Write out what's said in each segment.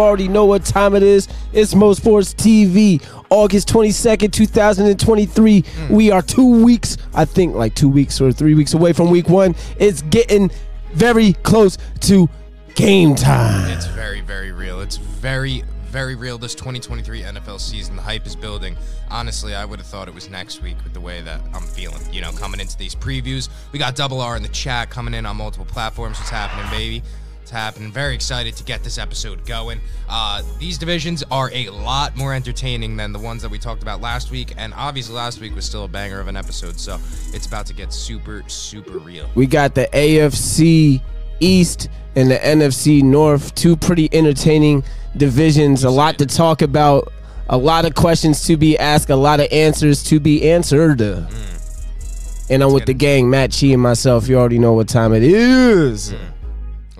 already know what time it is. It's Mo Sports TV, August 22nd, 2023. Mm. We are two weeks, I think like two weeks or three weeks away from week one. It's getting very close to game time. It's very, very real. It's very, very real. This 2023 NFL season, the hype is building. Honestly, I would have thought it was next week with the way that I'm feeling. You know, coming into these previews, we got Double R in the chat coming in on multiple platforms. What's happening, baby? It's happening. Very excited to get this episode going. Uh, these divisions are a lot more entertaining than the ones that we talked about last week, and obviously last week was still a banger of an episode. So it's about to get super, super real. We got the AFC East and the NFC North, two pretty entertaining divisions. A lot to talk about, a lot of questions to be asked, a lot of answers to be answered. And I'm with the gang, Matt Chi and myself. You already know what time it is.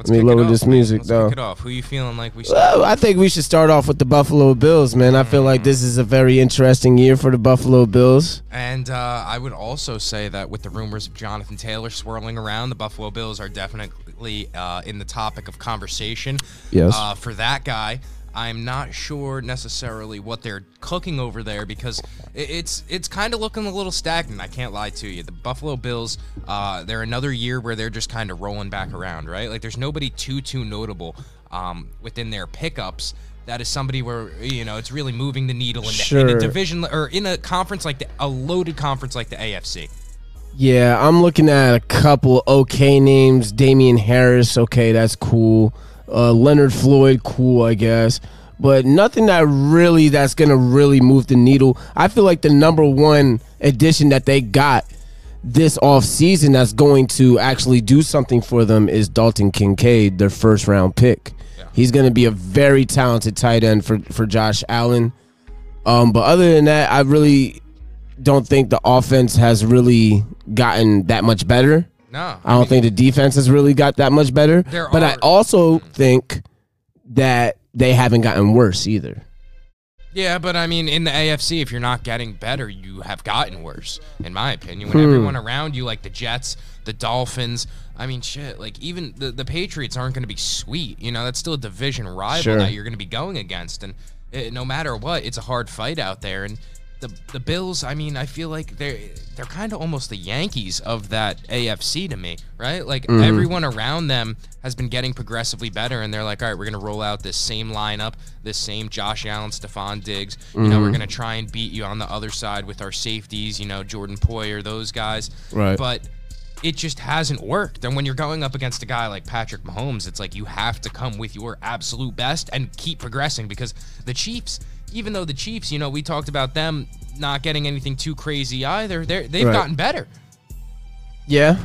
Let's Let me lower this music, Let's though. Kick it off. Who you feeling like we should? Well, I think we should start off with the Buffalo Bills, man. I feel like this is a very interesting year for the Buffalo Bills. And uh, I would also say that with the rumors of Jonathan Taylor swirling around, the Buffalo Bills are definitely uh, in the topic of conversation. Yes. Uh, for that guy, I'm not sure necessarily what they're cooking over there because it's it's kind of looking a little stagnant. I can't lie to you. The Buffalo Bills, uh, they're another year where they're just kind of rolling back around, right? Like there's nobody too too notable um, within their pickups. That is somebody where you know it's really moving the needle in, the, in a division or in a conference like the a loaded conference like the AFC. Yeah, I'm looking at a couple okay names. Damien Harris, okay, that's cool. Uh, Leonard Floyd, cool, I guess. But nothing that really that's gonna really move the needle. I feel like the number one addition that they got this off season that's going to actually do something for them is Dalton Kincaid, their first round pick. He's gonna be a very talented tight end for for Josh Allen. Um, but other than that, I really don't think the offense has really gotten that much better. No, I don't think the defense has really got that much better. There But I are- also think that they haven't gotten worse either. Yeah, but I mean, in the AFC, if you're not getting better, you have gotten worse, in my opinion. Hmm. When everyone around you, like the Jets, the Dolphins, I mean, shit, like even the, the Patriots aren't going to be sweet. You know, that's still a division rival Sure. that you're going to be going against. And it, no matter what, it's a hard fight out there. And the the Bills, I mean, I feel like they're they're kind of almost the Yankees of that AFC to me, right? Like Mm-hmm. everyone around them has been getting progressively better, and they're like, all right, we're gonna roll out this same lineup, this same Josh Allen, Stefon Diggs. You know, Mm-hmm. we're gonna try and beat you on the other side with our safeties. You know, Jordan Poyer, those guys. Right. But it just hasn't worked. And when you're going up against a guy like Patrick Mahomes, it's like you have to come with your absolute best and keep progressing because the Chiefs, even though the Chiefs, you know, we talked about them not getting anything too crazy either, they're, they've Right. gotten better. Yeah.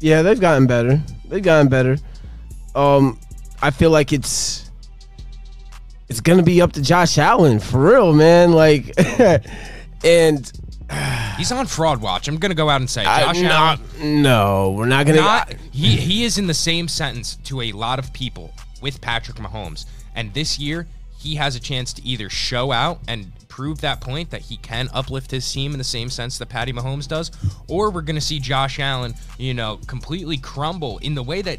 Yeah, they've gotten better. They've gotten better. Um, I feel like it's it's gonna be up to Josh Allen for real, man. Like, and He's on fraud watch. I'm going to go out and say I, Josh not, Allen. no, we're not gonna. Not, he, he is in the same sentence to a lot of people with Patrick Mahomes. And this year, he has a chance to either show out and prove that point that he can uplift his team in the same sense that Patty Mahomes does, or we're going to see Josh Allen, you know, completely crumble in the way that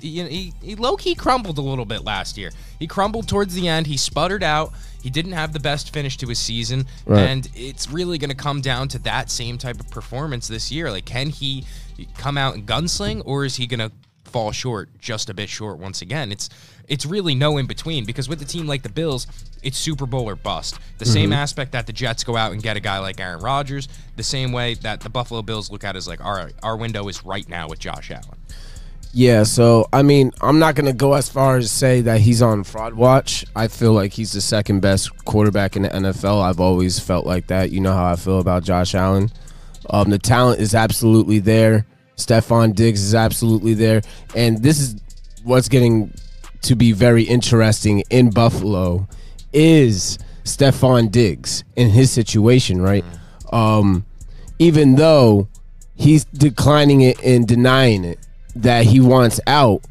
you know, he, he low key crumbled a little bit last year. He crumbled towards the end. He sputtered out. He didn't have the best finish to his season, Right. and it's really going to come down to that same type of performance this year. Like, can he come out and gunsling, or is he going to fall short, just a bit short once again? It's it's really no in between because with a team like the Bills, it's Super Bowl or bust. The same aspect that the Jets go out and get a guy like Aaron Rodgers, the same way that the Buffalo Bills look at is like, all right, our window is right now with Josh Allen. Yeah, so I mean, I'm not gonna go as far as say that he's on fraud watch. I feel like he's the second best quarterback in the NFL. I've always felt like that. You know how I feel about Josh Allen. Um, the talent is absolutely there. Stefon Diggs is absolutely there, and this is what's getting to be very interesting in Buffalo is Stefon Diggs in his situation, right? Um, even though he's declining it and denying it that he wants out.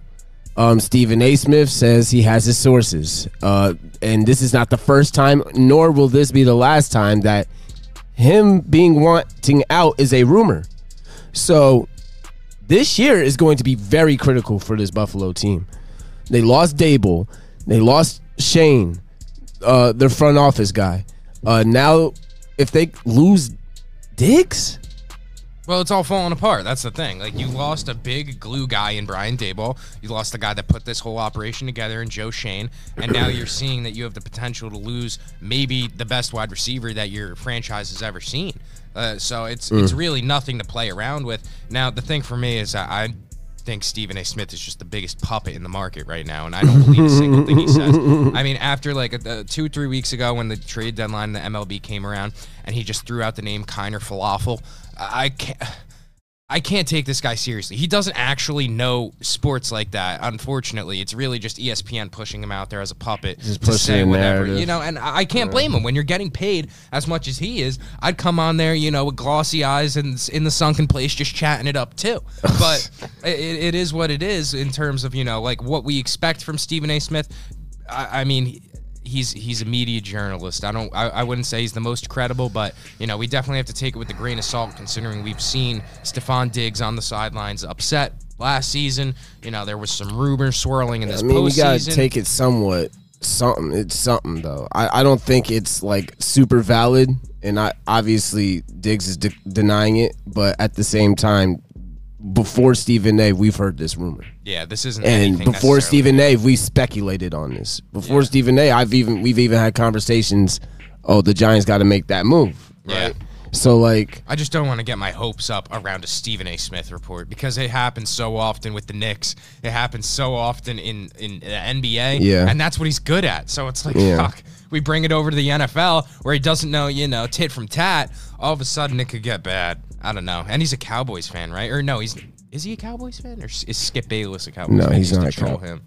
Um, Stephen A. Smith says he has his sources, uh, and this is not the first time, nor will this be the last time that him being wanting out is a rumor. So this year is going to be very critical for this Buffalo team. They lost Daboll, they lost Schoen, uh, their front office guy. Uh, now, if they lose Diggs, Well, it's all falling apart. That's the thing. Like you lost a big glue guy in Brian Daboll. You lost the guy that put this whole operation together in Joe Schoen, and now you're seeing that you have the potential to lose maybe the best wide receiver that your franchise has ever seen. Uh, so it's it's really nothing to play around with. Now the thing for me is I think Stephen A. Smith is just the biggest puppet in the market right now, and I don't believe a single thing he says. I mean, after like uh, two three weeks ago when the trade deadline, the MLB came around, and he just threw out the name Kiner Falafel. I can't. I can't take this guy seriously. He doesn't actually know sports like that. Unfortunately, it's really just ESPN pushing him out there as a puppet Just to say whatever. narrative. You know, and I I can't blame him when you're getting paid as much as he is. I'd come on there, you know, with glossy eyes and in the sunken place, just chatting it up too. But it, it is what it is in terms of you know, like what we expect from Stephen A. Smith. I, I mean. He's he's a media journalist. I don't I, I wouldn't say he's the most credible, but you know we definitely have to take it with a grain of salt, considering we've seen Stefon Diggs on the sidelines upset last season. You know there was some rumors swirling in this I mean, you gotta take it somewhat something. It's something though. I, I don't think it's like super valid, and I obviously Diggs is de- denying it, but at the same time, before Stephen A, we've heard this rumor. yeah, this isn't And before Stephen A, we speculated on this. Before Stephen A, I've even we've even had conversations. Oh, the Giants got to make that move, Yeah. So like, I just don't want to get my hopes up around a Stephen A. Smith report because it happens so often with the Knicks. It happens so often in in the NBA. Yeah. and that's what he's good at. So it's like, Yeah. fuck. We bring it over to the NFL where he doesn't know, you know, tit from tat. All of a sudden, it could get bad. I don't know. And he's a Cowboys fan, right? Or no, he's is he a Cowboys fan or is Skip Bayless a Cowboys No, fan? he's not a Cow- him.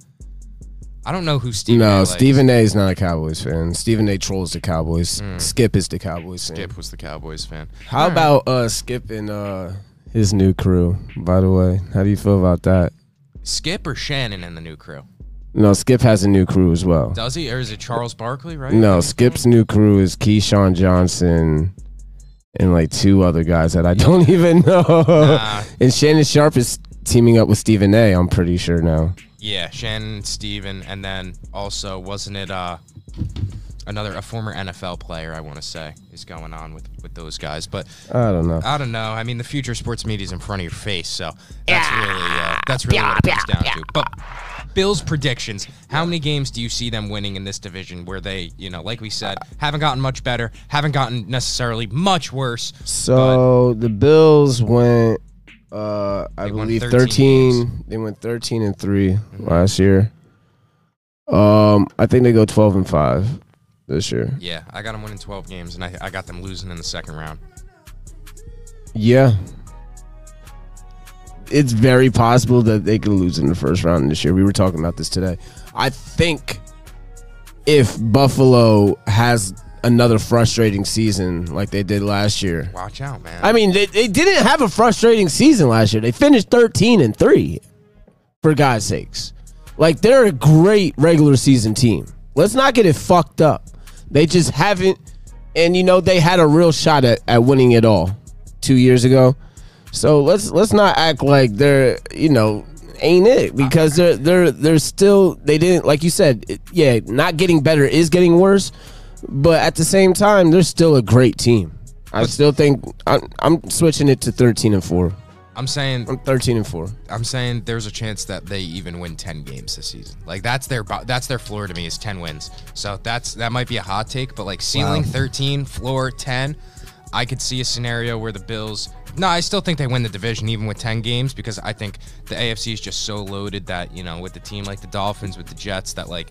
I don't know who Stephen. A no, likes. Stephen A is not a Cowboys fan. Stephen A trolls the Cowboys. Skip is the Cowboys fan. Skip was the Cowboys fan. How about uh Skip and uh his new crew? By the way, how do you feel about that? Skip or Shannon in the new crew? No, Skip has a new crew as well. Does he, or is it Charles Barkley? Right? No, Skip's new crew is Keyshawn Johnson and like two other guys that I don't even know. Nah. and Shannon Sharpe is teaming up with Stephen A. I'm pretty sure now. Yeah, Shannon, Steven, and then also wasn't it uh another a former NFL player I want to say is going on with with those guys, but I don't know. I don't know. I mean, the future sports media is in front of your face, so that's really uh, that's really what it comes down to. But Bills predictions: How many games do you see them winning in this division? Where they, you know, like we said, haven't gotten much better, haven't gotten necessarily much worse. So the Bills went uh I They believe 13 13, they went 13 and 3 last year. Um I think they go 12 and 5 this year. Yeah, I got them winning 12 games, and I, I got them losing in the second round. Yeah. It's very possible that they could lose in the first round this year. We were talking about this today. I think if Buffalo has another frustrating season like they did last year. Watch out, man. I mean, they, they didn't have a frustrating season last year. They finished 13 and 3 for God's sakes. Like they're a great regular season team. Let's not get it fucked up. They just haven't and you know they had a real shot at, at winning it all 2 years ago. So let's let's not act like they're, you know, ain't it because they're they're they're still they didn't like you said, it- yeah, not getting better is getting worse, but at the same time they're still a great team. I still think I'm, I'm switching it to 13 and 4. I'm saying I'm 13 and 4. I'm saying there's a chance that they even win 10 games this season. Like that's their that's their floor to me is 10 wins. So that's that might be a hot take, but like ceiling Wow. 13, floor 10, I could see a scenario where the Bills No, I still think they win the division even with 10 games because I think the AFC is just so loaded that, you know, with the team like the Dolphins with the Jets that like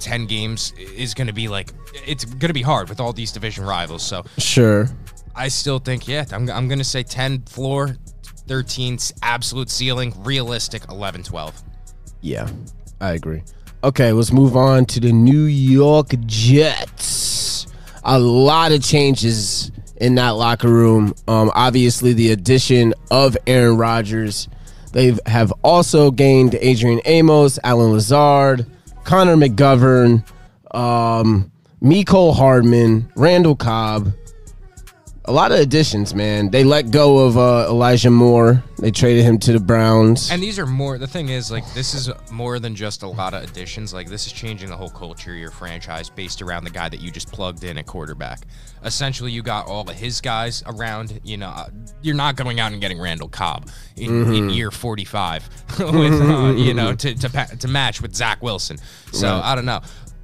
10 games is going to be like it's going to be hard with all these division rivals. So, Sure. I still think, yeah, I'm, I'm going to say 10 floor, 13 's absolute ceiling, realistic 11 12. Yeah, I agree. Okay, let's move on to the New York Jets. A lot of changes in that locker room. Um, obviously, the addition of Aaron Rodgers. They have also gained Adrian Amos, Allen Lazard, Connor McGovern, um, Mecole Hardman, Randall Cobb. A lot of additions, man. They let go of uh, Elijah Moore. They traded him to the Browns. And these are more. The thing is, like, this is more than just a lot of additions. Like, this is changing the whole culture of your franchise based around the guy that you just plugged in at quarterback. Essentially, you got all of his guys around. You know, uh, you're not going out and getting Randall Cobb in, Mm-hmm. in year 45 with, uh, you know, to to to match with Zach Wilson. So Right. I don't know.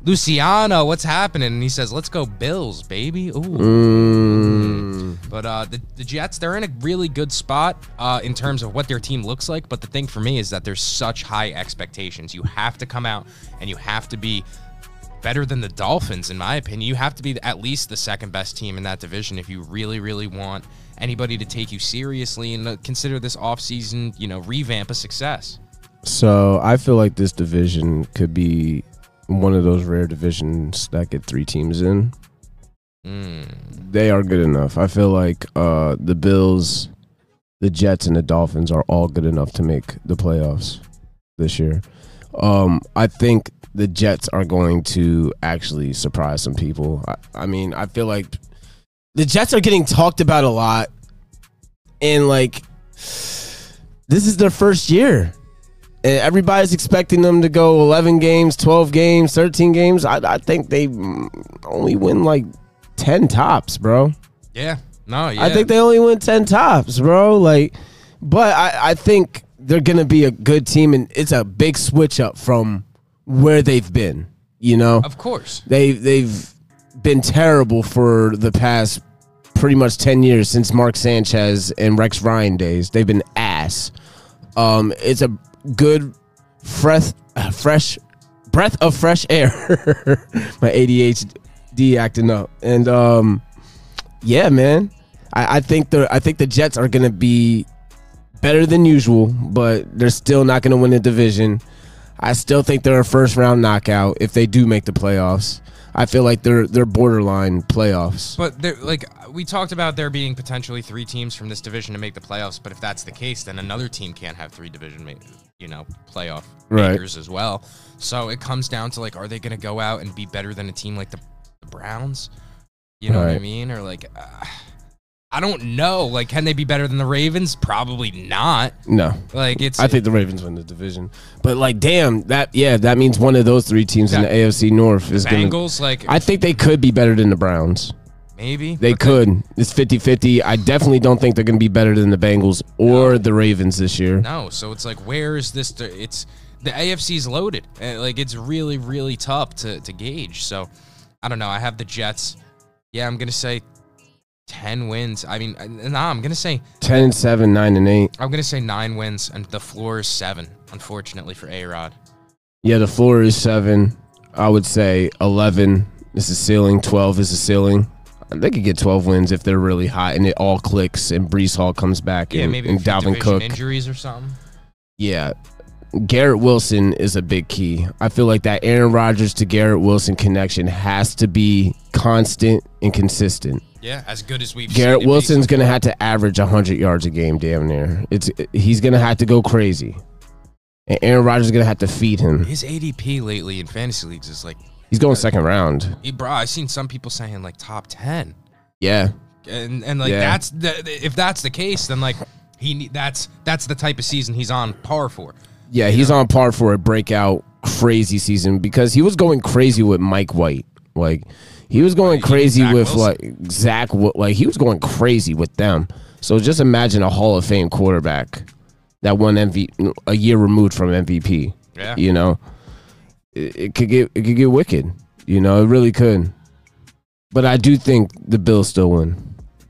Luciano, what's happening? And he says, "Let's go Bills, baby." Ooh. Mm, But uh, the, the Jets, they're in a really good spot uh, in terms of what their team looks like. But the thing for me is that there's such high expectations. You have to come out and you have to be better than the Dolphins, in my opinion. You have to be at least the second best team in that division if you really, really want anybody to take you seriously and uh, consider this offseason, you know, revamp a success. so I feel like this division could be one of those rare divisions that get three teams in. Mm. They are good enough. I feel like uh, the Bills, the Jets, and the Dolphins are all good enough to make the playoffs this year. Um, I think the Jets are going to actually surprise some people. I, I mean, I feel like the Jets are getting talked about a lot, and like this is their first year. And everybody's expecting them to go 11 games, 12 games, 13 games. I, I think they only win like 10 tops, bro. Yeah. No, yeah. I think they only win 10 tops, bro. Like, but I, I think they're going to be a good team, and it's a big switch up from where they've been, you know? Of course. They, they've been terrible for the past pretty much 10 years since Mark Sanchez and Rex Ryan days. They've been ass. Um, it's a good, fresh, fresh breath of fresh air. My ADHD acting up, and um, yeah, man, I, I think the I think the Jets are gonna be better than usual, but they're still not gonna win the division. I still think they're a first round knockout if they do make the playoffs. I feel like they're they're borderline playoffs. But there, like we talked about, there being potentially three teams from this division to make the playoffs. But if that's the case, then another team can't have three division, you know, playoff Right. makers as well. So it comes down to like, are they going to go out and be better than a team like the, the Browns? You know what I mean? Or like, uh, I don't know. Like, can they be better than the Ravens? Probably not. No, Like, it's I think the Ravens win the division. But like, damn, that yeah, that means one of those three teams in the AFC North is gonna. Bengals. Like, I think they could be better than the Browns. maybe They could. It's 50-50. I definitely don't think they're going to be better than the Bengals or the Ravens this year. No, so it's like, where is this? It's the AFC's loaded. Uh, Like it's really, really tough to to gauge. So I don't know. I have the Jets. Yeah, I'm gonna say ten wins. I mean, uh, nah, I'm gonna say 10 and 7, 9 and 8. I'm gonna say nine wins, and the floor is seven. Unfortunately for A Rod. Yeah, the floor is 7. I would say 11 is the ceiling, 12 is the ceiling. They could get 12 wins if they're really hot and it all clicks and Breece Hall comes back Yeah, and, maybe and Dalvin Cook. injuries or something. Yeah. Garrett Wilson is a big key. I feel like that Aaron Rodgers to Garrett Wilson connection has to be constant and consistent. Yeah, as good as we've. Garrett Wilson's going to have to average 100 yards a game damn near. It's he's going to have to go crazy. And Aaron Rodgers is going to have to feed him. His ADP lately in fantasy leagues is like, He's going second round. hey, bro. I've seen some people saying like top ten. Yeah. and and like Yeah. that's the if that's the case then like he that's that's the type of season he's on par for Yeah, he's on par for a breakout crazy season because he was going crazy with Mike White. Like he was going crazy with Wilson. like Zach. Like he was going crazy with them. So just imagine a Hall of Fame quarterback that won MVP a year removed from MVP. yeah You know, it, it could get it could get wicked. You know, it really could. But I do think the Bills still win.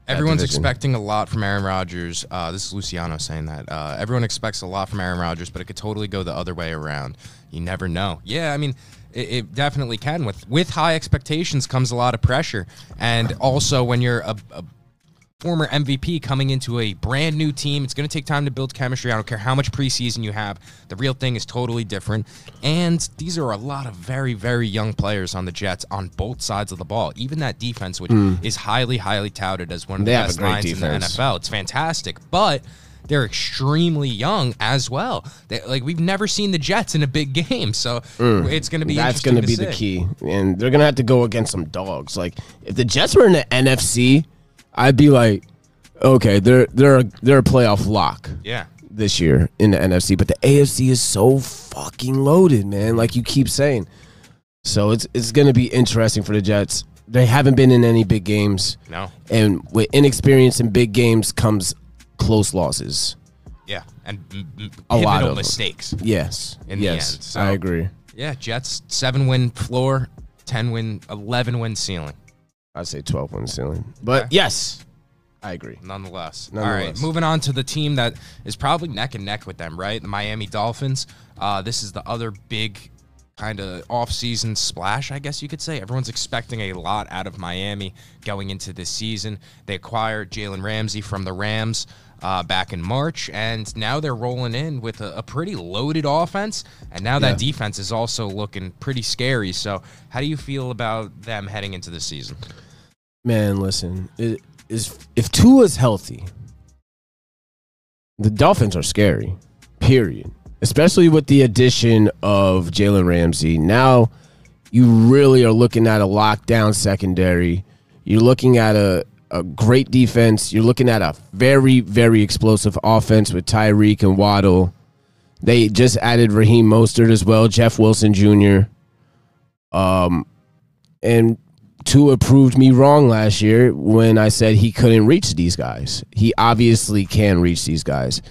everyone's division. expecting a lot from Aaron Rodgers uh, this is Luciano saying that uh, everyone expects a lot from Aaron Rodgers but it could totally go the other way around you never know yeah I mean it, it definitely can with with high expectations comes a lot of pressure and also when you're a, a former MVP coming into a brand new team. It's going to take time to build chemistry. I don't care how much preseason you have. The real thing is totally different. And these are a lot of very, very young players on the Jets on both sides of the ball. Even that defense, which is highly, highly touted as one of They the best lines in the. NFL. It's fantastic. But they're extremely young as well. They, like we've never seen the Jets in a big game, so it's going to be Mm. That's going to be the key, and they're gonna have to go against some dogs. Like if the Jets were in the NFC, I'd be like, okay, they're they're a, they're a playoff lock Yeah. this year in the NFC, but the AFC is so fucking loaded, man. Like you keep saying, so it's it's gonna be interesting for the Jets. They haven't been in any big games, No. and with inexperience in big games comes close losses. Yeah. And A lot of them. mistakes. Yes, In the yes, end, so- I agree. Yeah. Jets seven win floor, ten win, eleven win ceiling. I'd say twelve win ceiling, but Okay. yes, I agree. Nonetheless. Nonetheless. All right, moving on to the team that is probably neck and neck with them, right? The Miami Dolphins. Uh, this is the other big kind of off-season splash, I guess you could say. Everyone's expecting a lot out of Miami going into this season. They acquired Jalen Ramsey from the Rams uh, back in March, and now they're rolling in with a, a pretty loaded offense. And now that Yeah. defense is also looking pretty scary. So, how do you feel about them heading into the season? Man, listen, it is if Tua's healthy, the Dolphins are scary. Period. Especially with the addition of Jalen Ramsey. Now you really are looking at a lockdown secondary. You're looking at a, a great defense. You're looking at a very, very explosive offense with Tyreek and Waddle. They just added Raheem Mostert as well, Jeff Wilson Jr. Um, and Tua proved me wrong last year when I said he couldn't reach these guys. He obviously can reach these guys.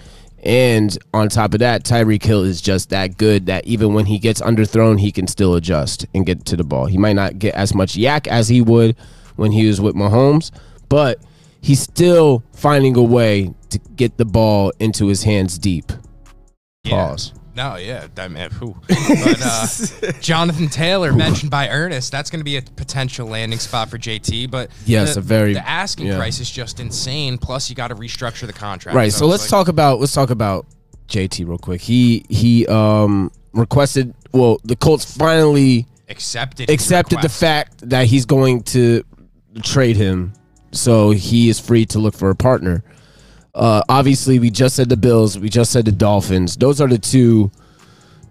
And on top of that, Tyreek Hill is just that good that even when he gets underthrown, he can still adjust and get to the ball. He might not get as much YAC as he would when he was with Mahomes, but he's still finding a way to get the ball into his hands deep. Pause. No, yeah, I mean, who? But uh, Jonathan Taylor mentioned by Ernest, that's going to be a potential landing spot for JT. But Yes, the, a very- the asking yeah. price is just insane. Plus, you got to restructure the contract. Right. So it's let's like- talk about let's talk about JT real quick. He he um requested well the Colts finally accepted accepted the fact that he's going to trade him, so he is free to look for a partner. Uh, obviously, we just said the Bills, we just said the Dolphins. Those are the two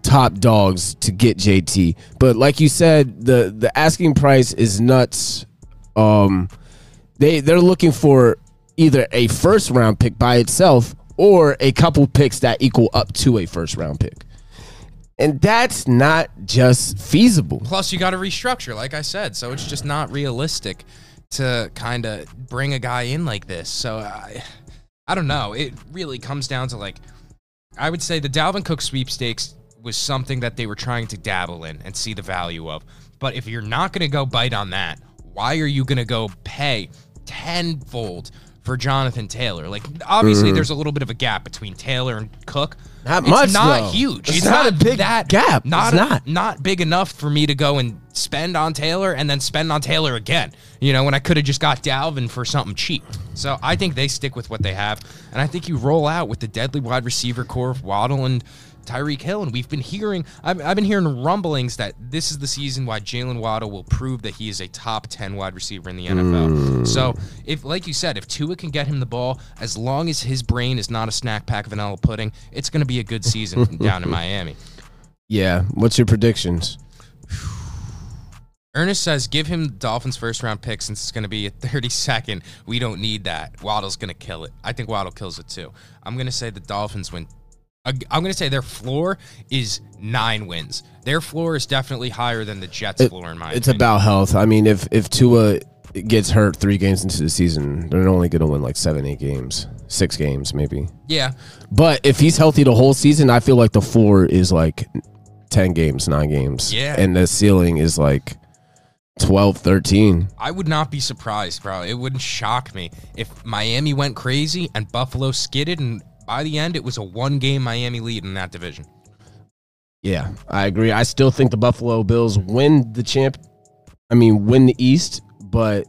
top dogs to get JT. But like you said, the the asking price is nuts. Um, they they're looking for either a first round pick by itself or a couple picks that equal up to a first round pick. And that's not just feasible. Plus, you got to restructure, like I said. So it's just not realistic to kind of bring a guy in like this. So I, I don't know. It really comes down to like, I would say the Dalvin Cook sweepstakes was something that they were trying to dabble in and see the value of. But if you're not going to go bite on that, why are you going to go pay tenfold for Jonathan Taylor? Like, obviously, mm-hmm. there's a little bit of a gap between Taylor and Cook. Not it's much, not though. huge. It's not a big that gap. Not It's a- not. not big enough for me to go and spend on Taylor and then spend on Taylor again. You know, when I could have just got Dalvin for something cheap. So I think they stick with what they have, and I think you roll out with the deadly wide receiver core of Waddle and Tyreek Hill. And we've been hearing, I've, I've been hearing rumblings that this is the season why Jaylen Waddle will prove that he is a top ten wide receiver in the NFL. Mm. So if, like you said, if Tua can get him the ball, as long as his brain is not a snack pack vanilla pudding, it's going to be a good season down in Miami. Yeah. What's your predictions? Ernest says, give him Dolphins first round pick since it's going to be a 32nd. We don't need that. Waddle's going to kill it. I think Waddle kills it too. I'm going to say the Dolphins win. I'm going to say their floor is nine wins. Their floor is definitely higher than the Jets' It- floor, in my mind. It's opinion. about health. I mean, if if Tua gets hurt three games into the season, they're only going to win like seven, eight games, six games maybe. yeah. But if he's healthy the whole season, I feel like the floor is like ten games, nine games. Yeah. and the ceiling is like 12, 13. I would not be surprised, bro. It wouldn't shock me if Miami went crazy and Buffalo skidded, and by the end, it was a one game Miami lead in that division. Yeah, I agree. I still think the Buffalo Bills win the champ. I mean, win the East, but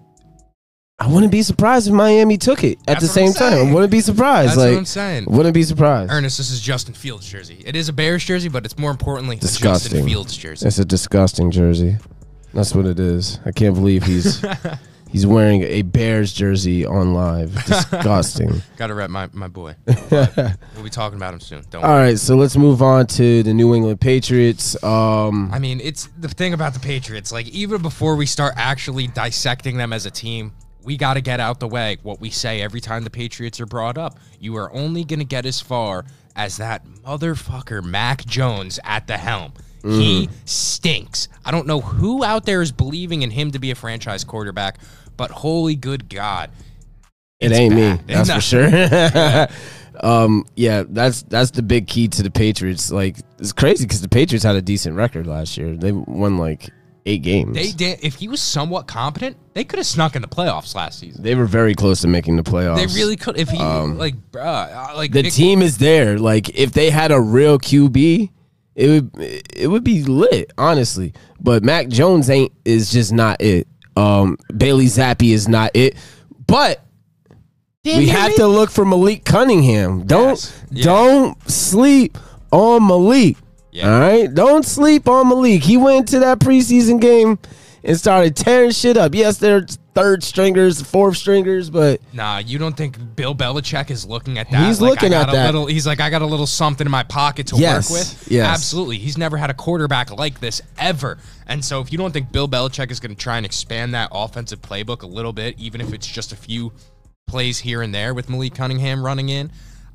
I wouldn't be surprised if Miami took it at That's the same time. I wouldn't be surprised. That's like, what I'm saying. wouldn't be surprised. Ernest, this is Justin Fields jersey. It is a Bears jersey, but it's more importantly Disgusting. Justin Fields jersey. It's a disgusting jersey. That's what it is. I can't believe he's he's wearing a Bears jersey on live. Disgusting. Got to rep my, my boy. We'll be talking about him soon. Don't All worry. right, so let's move on to the New England Patriots. Um, I mean, it's the thing about the Patriots. Like, even before we start actually dissecting them as a team, we got to get out the way what we say every time the Patriots are brought up. You are only going to get as far as that motherfucker Mac Jones at the helm. He stinks. I don't know who out there is believing in him to be a franchise quarterback, but holy good God. It ain't bad. me. That's No. for sure. um, yeah, that's that's the big key to the Patriots. Like it's crazy because the Patriots had a decent record last year. They won like eight games. They did. If he was somewhat competent, they could have snuck in the playoffs last season. They were very close to making the playoffs. They really could. If he like, bruh, uh, like the Nick- team is there. Like if they had a real QB, it would it would be lit, honestly. But Mac Jones ain't is just not it. Um, Bailey Zappe is not it. But Damn, we have made- to look for Malik Cunningham. Don't Yes. Yeah. don't sleep on Malik. Yeah. All right, don't sleep on Malik. He went to that preseason game and started tearing shit up. Yes, they're third stringers, fourth stringers, but Nah, you don't think Bill Belichick is looking at that? He's Like, looking at a that. Little, he's like, I got a little something in my pocket to Yes, work with. yes. absolutely. He's never had a quarterback like this ever. And so, if you don't think Bill Belichick is going to try and expand that offensive playbook a little bit, even if it's just a few plays here and there with Malik Cunningham running in,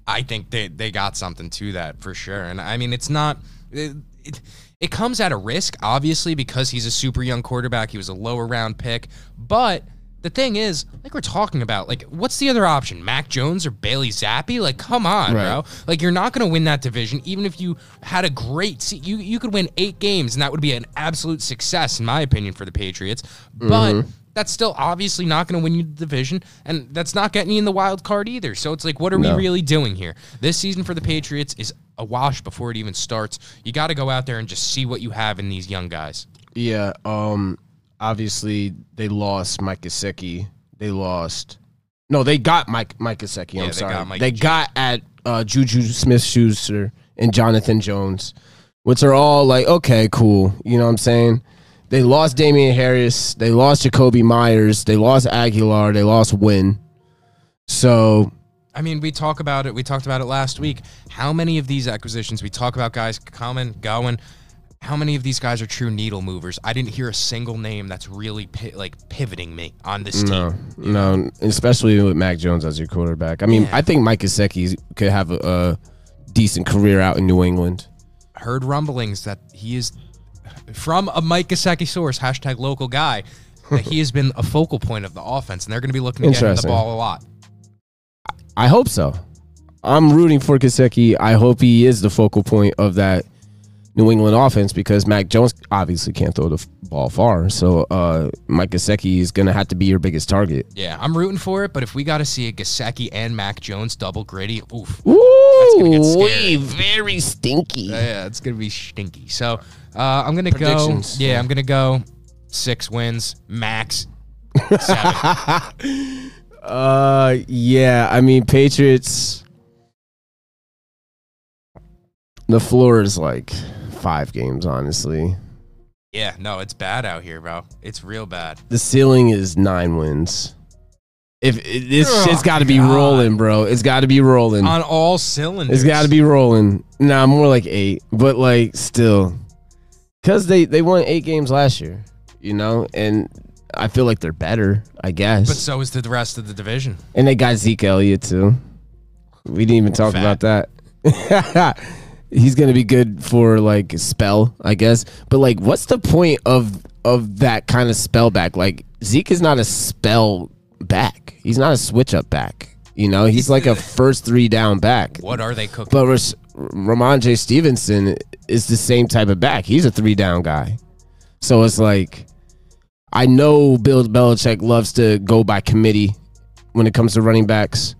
I think they they got something to that for sure. And I mean, it's not. It, it, it comes at a risk, obviously, because he's a super young quarterback. He was a lower round pick, but the thing is, like we're talking about, like what's the other option? Mac Jones or Bailey Zappe? Like, come on, Right. bro. Like you're not going to win that division, even if you had a great. Se- you you could win eight games, and that would be an absolute success, in my opinion, for the Patriots. But mm-hmm. that's still obviously not going to win you the division, and that's not getting you in the wild card either. So it's like, what are No. we really doing here? This season for the Patriots is a wash before it even starts. You got to go out there and just see what you have in these young guys. Yeah, um obviously they lost Mike Gesicki. They lost No, they got Mike Mike Gesicki, Yeah, I'm they sorry. got Mike they G. got at uh, Juju Smith Schuster and Jonathan Jones, which are all like, okay, cool. You know what I'm saying? They lost Damien Harris, they lost Jakobi Meyers, they lost Agholor, they lost Wynn. So I mean, we talk about it. We talked about it last week. How many of these acquisitions? We talk about guys coming, going. How many of these guys are true needle movers? I didn't hear a single name that's really pi- like pivoting me on this No, team. no, especially with Mac Jones as your quarterback. I mean, Yeah. I think Mike Gesicki could have a, a decent career out in New England. Heard rumblings that he is from a Mike Gesicki source, hashtag local guy, that he has been a focal point of the offense, and they're going to be looking to get him the ball a lot. I hope so. I'm rooting for Gesicki. I hope he is the focal point of that New England offense because Mac Jones obviously can't throw the ball far. So uh, Mike Gesicki is going to have to be your biggest target. Yeah, I'm rooting for it, but if we got to see a Gesicki and Mac Jones double gritty, oof. Ooh, scary. very stinky. Yeah, it's gonna be stinky. So uh, I'm gonna go. Yeah, I'm gonna go six wins max. Seven. Uh, yeah. I mean, Patriots. The floor is like five games, honestly. yeah, no, it's bad out here, bro. It's real bad. The ceiling is nine wins. If it, this Oh, shit's got to be rolling, bro. It's got to be rolling. On all cylinders. It's got to be rolling. Nah, more like eight, but like still, because they they won eight games last year, you know, and I feel like they're better, I guess. But so is the rest of the division. and they got Zeke Elliott too. We didn't even talk Fat. about that. He's gonna be good for like a spell, I guess. But like, what's the point of of that kind of spell back? Like Zeke is not a spell back. He's not a switch up back. You know, he's like a first three down back. What are they cooking? But Ras- Rhamondre Stevenson is the same type of back. He's a three down guy. So it's like, I know Bill Belichick loves to go by committee when it comes to running backs.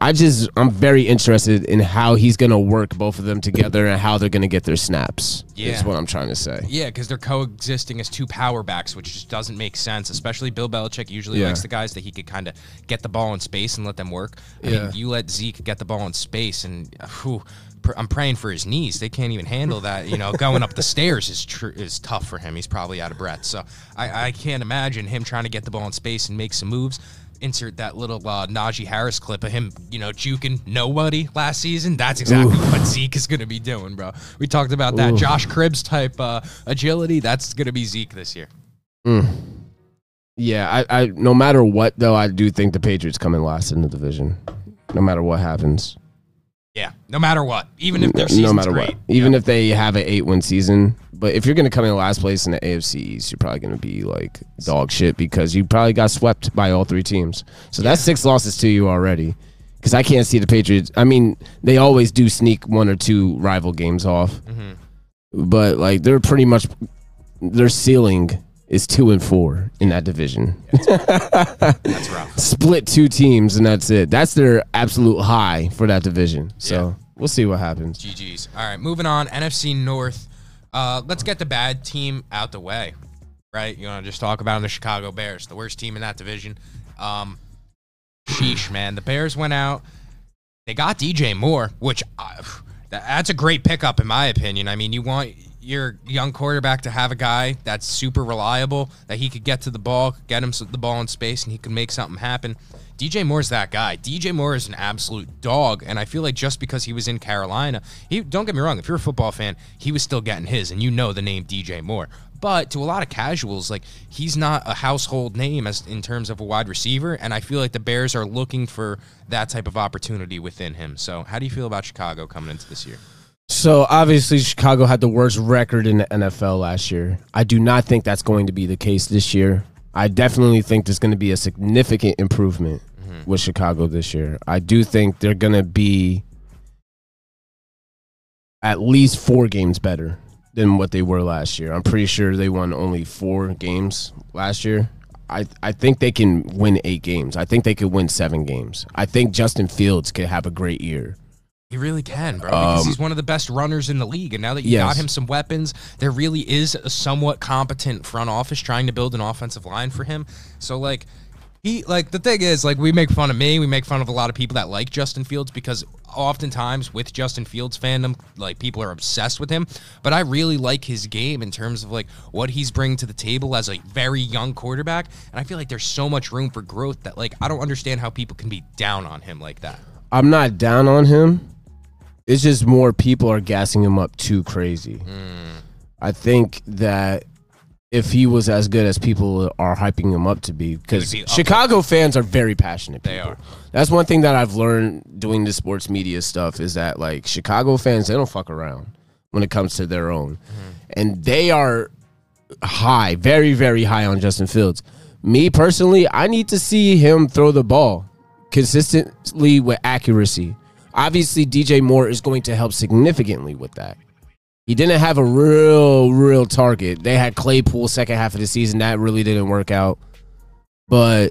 I just, I'm very interested in how he's going to work both of them together and how they're going to get their snaps. Yeah. Is what I'm trying to say. Yeah, because they're coexisting as two power backs, which just doesn't make sense. Especially Bill Belichick usually Yeah. likes the guys that he could kind of get the ball in space and let them work. I Yeah. mean, you let Zeke get the ball in space, and whew, pr- I'm praying for his knees. They can't even handle that. You know, going up the stairs is tr- is tough for him. He's probably out of breath. So I, I can't imagine him trying to get the ball in space and make some moves. Insert that little uh, Najee Harris clip of him, you know, juking nobody last season. That's exactly what Zeke is going to be doing, bro. We talked about that Josh Cribbs type uh, agility. That's going to be Zeke this year. Yeah, I, I no matter what though, I do think the Patriots come in last in the division. No matter what happens. Yeah, no matter what, even if their no matter great. what. Even if they have an eight win season. But if you're gonna come in last place in the AFC East, you're probably gonna be like dog shit because you probably got swept by all three teams. So that's six losses to you already. Because I can't see the Patriots. I mean, they always do sneak one or two rival games off, Mm-hmm. but like they're pretty much their ceiling is two and four in that division. that's rough. Split two teams and that's it. That's their absolute high for that division. So Yeah. we'll see what happens. GG's. All right, moving on. NFC North. Uh, let's get the bad team out the way, right? You want to just talk about the Chicago Bears, the worst team in that division. Um, sheesh, man. The Bears went out. They got DJ Moore, which uh, that, that's a great pickup in my opinion. I mean, you want your young quarterback to have a guy that's super reliable, that he could get to the ball, get him the ball in space, and he could make something happen. DJ Moore's that guy. DJ Moore is an absolute dog, and I feel like just because he was in Carolina, he don't get me wrong. If you're a football fan, he was still getting his, and you know the name DJ Moore. But to a lot of casuals, like he's not a household name as in terms of a wide receiver, and I feel like the Bears are looking for that type of opportunity within him. So, how do you feel about Chicago coming into this year? So obviously Chicago had the worst record in the NFL last year. I do not think that's going to be the case this year. I definitely think there's going to be a significant improvement mm-hmm. with Chicago this year. I do think they're going to be at least 4 games better than what they were last year. I'm pretty sure they won only 4 games last year. I, I think they can win eight games. I think they could win seven games. I think Justin Fields could have a great year. He really can, bro, because Um, he's one of the best runners in the league. And now that you Yes. got him some weapons, there really is a somewhat competent front office trying to build an offensive line for him. So, like, he, like, the thing is, like, we make fun of me, we make fun of a lot of people that like Justin Fields because oftentimes with Justin Fields fandom, like, people are obsessed with him. But I really like his game in terms of, like, what he's bringing to the table as a very young quarterback. And I feel like there's so much room for growth that, like, I don't understand how people can be down on him like that. I'm not down on him. It's just more people are gassing him up too crazy. Hmm. I think that if he was as good as people are hyping him up to be, because be up Chicago fans are very passionate. They are. That's one thing that I've learned doing the sports media stuff is that like Chicago fans they don't fuck around when it comes to their own, and they are high, very very high on Justin Fields. Me personally, I need to see him throw the ball consistently with accuracy. Obviously, DJ Moore is going to help significantly with that. He didn't have a real, real target. They had Claypool second half of the season. That really didn't work out. But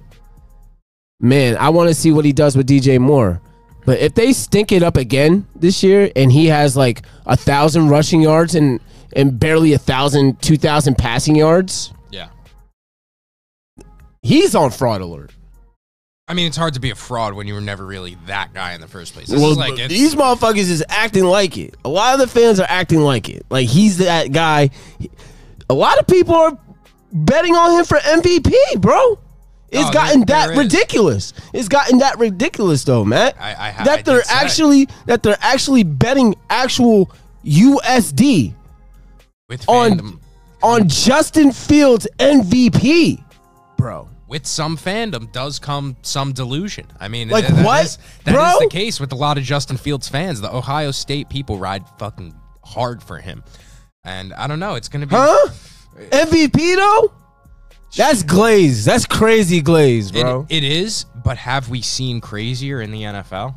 man, I want to see what he does with DJ Moore. But if they stink it up again this year and he has like a thousand rushing yards and and barely a thousand, two thousand passing yards, Yeah. he's on fraud alert. I mean, it's hard to be a fraud when you were never really that guy in the first place. This Well, is like it's, these motherfuckers is acting like it. A lot of the fans are acting like it. Like he's that guy. A lot of people are betting on him for MVP, bro. It's Oh, gotten there- that there is. ridiculous. It's gotten that ridiculous though, Matt. I- I ha- I that did they're say. actually that they're actually betting actual USD with on fandom, on Justin Fields MVP, bro. With some fandom does come some delusion. I mean, Like that- that what, is- that is bro? the case with a lot of Justin Fields fans. The Ohio State people ride fucking hard for him, and I don't know. It's gonna be Huh? MVP though? That's glaze. That's crazy glaze, It- bro. it is, but have we seen crazier in the NFL?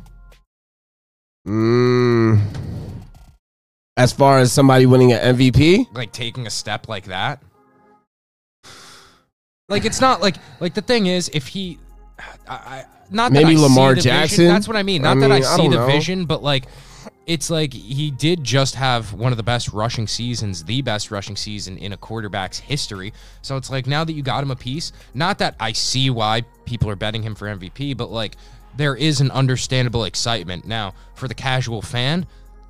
Mm. As far as somebody winning an MVP, like taking a step like that. Like it's not like like the thing is if he, I, I not that Maybe I see Lamar the vision- Jackson? that's what I mean. I Not that I mean, I see don't the know. vision, but like it's like he did just have one of the best rushing seasons, the best rushing season in a quarterback's history. So it's like now that you got him a piece, not that I see why people are betting him for MVP, but like there is an understandable excitement now for the casual fan.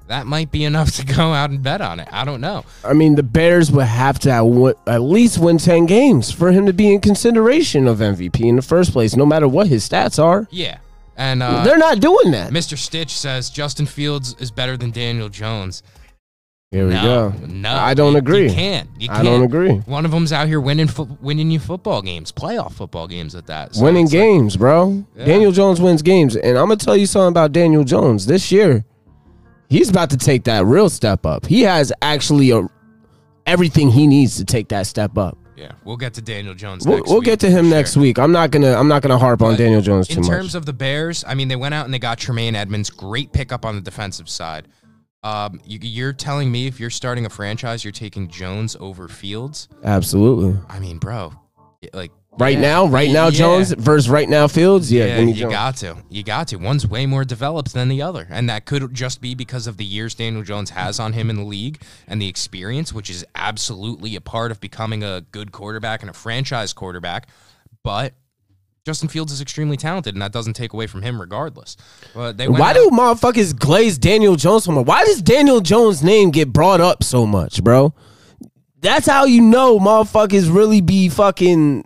That might be enough to go out and bet on it. I don't know. I mean, the Bears would have to at least win 10 games for him to be in consideration of MVP in the first place, no matter what his stats are. Yeah. And uh, They're not doing that. Mr. Stitch says Justin Fields is better than Daniel Jones. Here we no, go. No, I don't you- agree. You can't. You I don't agree. One of them's out here winning, fo- winning you football games, playoff football games at that. So winning it's like- games, bro. Yeah. Daniel Jones wins games, and I'm gonna tell you something about Daniel Jones this year. He's about to take that real step up. He has actually a, everything he needs to take that step up. yeah, we'll get to Daniel Jones. We'll, next we'll get to him sure. next week. I'm not gonna I'm not gonna harp on Daniel Jones too much. In much. terms of the Bears, I mean, they went out and they got Tremaine Edmunds. Great pickup on the defensive side. Um, you, you're telling me if you're starting a franchise, you're taking Jones over Fields? Absolutely. I mean, bro, like Right yeah. now, right now, Yeah. Jones versus right now Fields. Yeah, Yeah, you Jones. got to. You got to. One's way more developed than the other. And that could just be because of the years Daniel Jones has on him in the league and the experience, which is absolutely a part of becoming a good quarterback and a franchise quarterback. But Justin Fields is extremely talented, and that doesn't take away from him regardless. Why out- do motherfuckers glaze Daniel Jones so much? Why does Daniel Jones' name get brought up so much, bro? That's how you know motherfuckers really be fucking.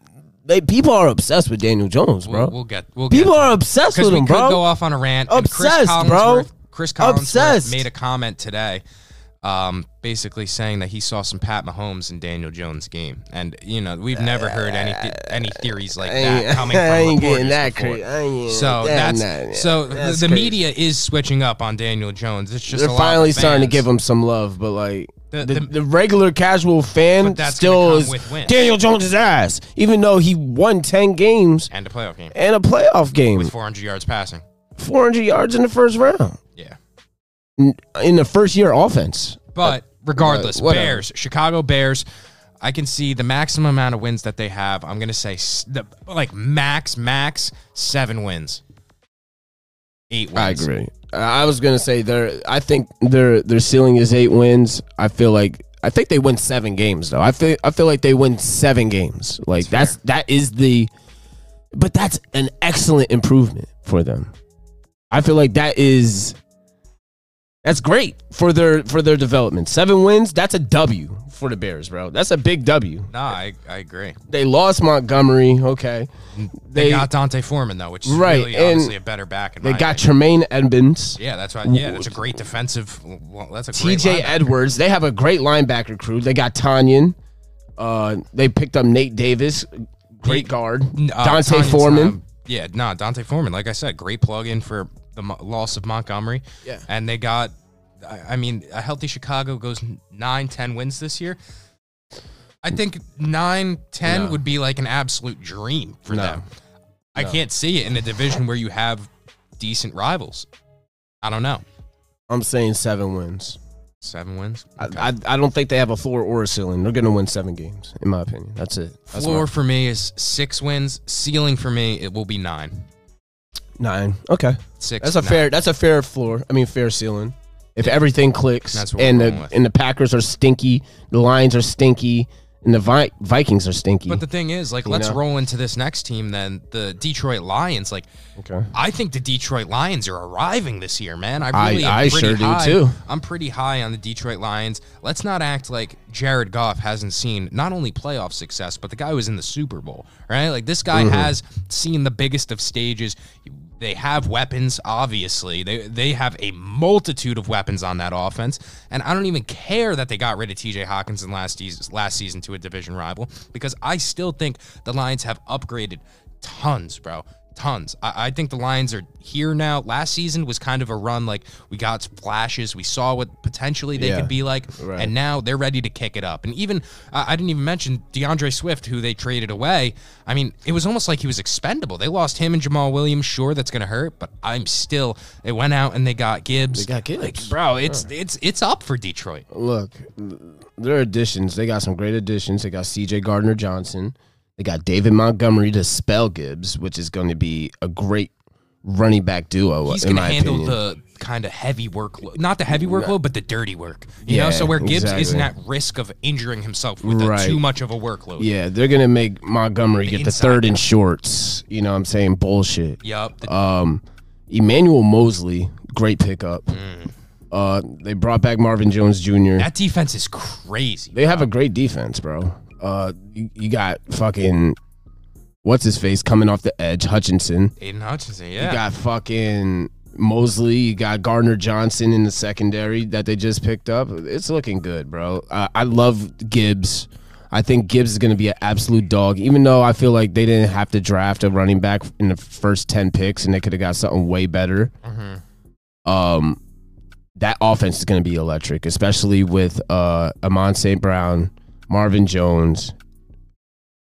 They, people are obsessed with Daniel Jones, bro. We'll, we'll get. We'll people get are obsessed with him, bro. go off on a rant. Obsessed, Chris bro. Chris Collinsworth Obsessed. made a comment today, um, basically saying that he saw some Pat Mahomes in Daniel Jones' game, and you know we've never heard any any theories like that coming from I ain't getting reporters that before. crazy. I ain't- So that- that's nah, so the, That's the crazy. media is switching up on Daniel Jones. It's just They're a lot of finally starting to give him some love, but like The- the, the- the, regular casual fan still is. Daniel Jones' ass, even though he won ten games and a playoff game and a playoff game, with 400 yards passing. 400 yards in the first round Yeah. in, the first year offense. But regardless. Bears, Chicago Bears. I can see the maximum amount of wins that they have. I'm gonna say the like max max seven wins, eight wins. I agree. I was gonna say their. I think their their ceiling is eight wins. I feel like I think they win seven games though. I feel I feel like they win seven games. Like that's that is the, but that's an excellent improvement for them. I feel like that is. That's great for their for their development. Seven wins. That's a W for the Bears, bro. That's a big W. No, I, I agree. They lost Montgomery. Okay, They, they got D'Onta Foreman though, which is Right, really and obviously a better back. In they got opinion. Tremaine Edmunds. yeah, that's right. Yeah, that's a great defensive. Well, that's a TJ. Edwards. They have a great linebacker crew. They got Tonyan. Uh, they picked up Nate Davis, great guard. Uh, Dante Tonyan's, Foreman. um, yeah, no, D'Onta Foreman. Like I said, great plug in for the loss of Montgomery. Yeah. And they got, I, I mean, a healthy Chicago goes nine, 10 wins this year. I think nine, 10 No. would be like an absolute dream for No. them. I can't see it in a division where you have decent rivals. I don't know. I'm saying seven wins. Seven wins. I, Okay. I, I don't think they have a floor or a ceiling. They're gonna win seven games, in my opinion. That's it. That's Floor for me is six wins. Ceiling for me, it will be nine. nine. Okay, Six. that's a nine. fair. That's a fair floor. I mean, fair ceiling. If everything clicks That's what and we're the with. and the Packers are stinky, the Lions are stinky, and the Vi- Vikings are stinky. But the thing is, like, let's know? roll into this next team then. The Detroit Lions. Like, okay. I think the Detroit Lions are arriving this year, man. I I- really am I pretty sure do, high. too. I'm pretty high on the Detroit Lions. Let's not act like Jared Goff hasn't seen not only playoff success, but the guy was in the Super Bowl, right? Like this Mm-hmm. guy has seen the biggest of stages. They have weapons, obviously. They they have a multitude of weapons on that offense, and I don't even care that they got rid of T.J. Hockenson last season, last season to a division rival because I still think the Lions have upgraded tons, bro. Tons. I, I think the Lions are here now. Last season was kind of a run. Like we got flashes. We saw what potentially they Yeah. could be like, Right. and now they're ready to kick it up. And even uh, I didn't even mention DeAndre Swift, who they traded away. I mean, it was almost like he was expendable. They lost him and Jamaal Williams. Sure, that's going to hurt, but I'm still. They went out and they got Gibbs. They got Gibbs. Like, bro. It's it's it's up for Detroit. Look, their additions, they got some great additions. They got CJ Gardner Johnson. They got David Montgomery to spell Gibbs, which is going to be a great running back duo. He's going to handle opinion. the kind of heavy workload, not the heavy workload, but the dirty work. You know, Yeah, so where Gibbs exactly. isn't at risk of injuring himself with Right. too much of a workload. Yeah, they're going to make Montgomery get the third and shorts. You know what I'm saying? Bullshit. Yep. The- Um, Emmanuel Moseley, great pickup. Mm. Uh, they brought back Marvin Jones Jr. that defense is crazy. They have a great defense, bro. Uh, you, you got fucking what's his face coming off the edge, Hutchinson. Aidan Hutchinson, yeah. You got fucking Moseley, you got Gardner Johnson in the secondary that they just picked up. It's looking good, bro. Uh, I love Gibbs. I think Gibbs is going to be an absolute dog, even though I feel like they didn't have to draft a running back in the first 10 picks and they could have got something way better. Mm-hmm. Um, that offense is going to be electric, especially with uh, Amon St. Brown, Marvin Jones.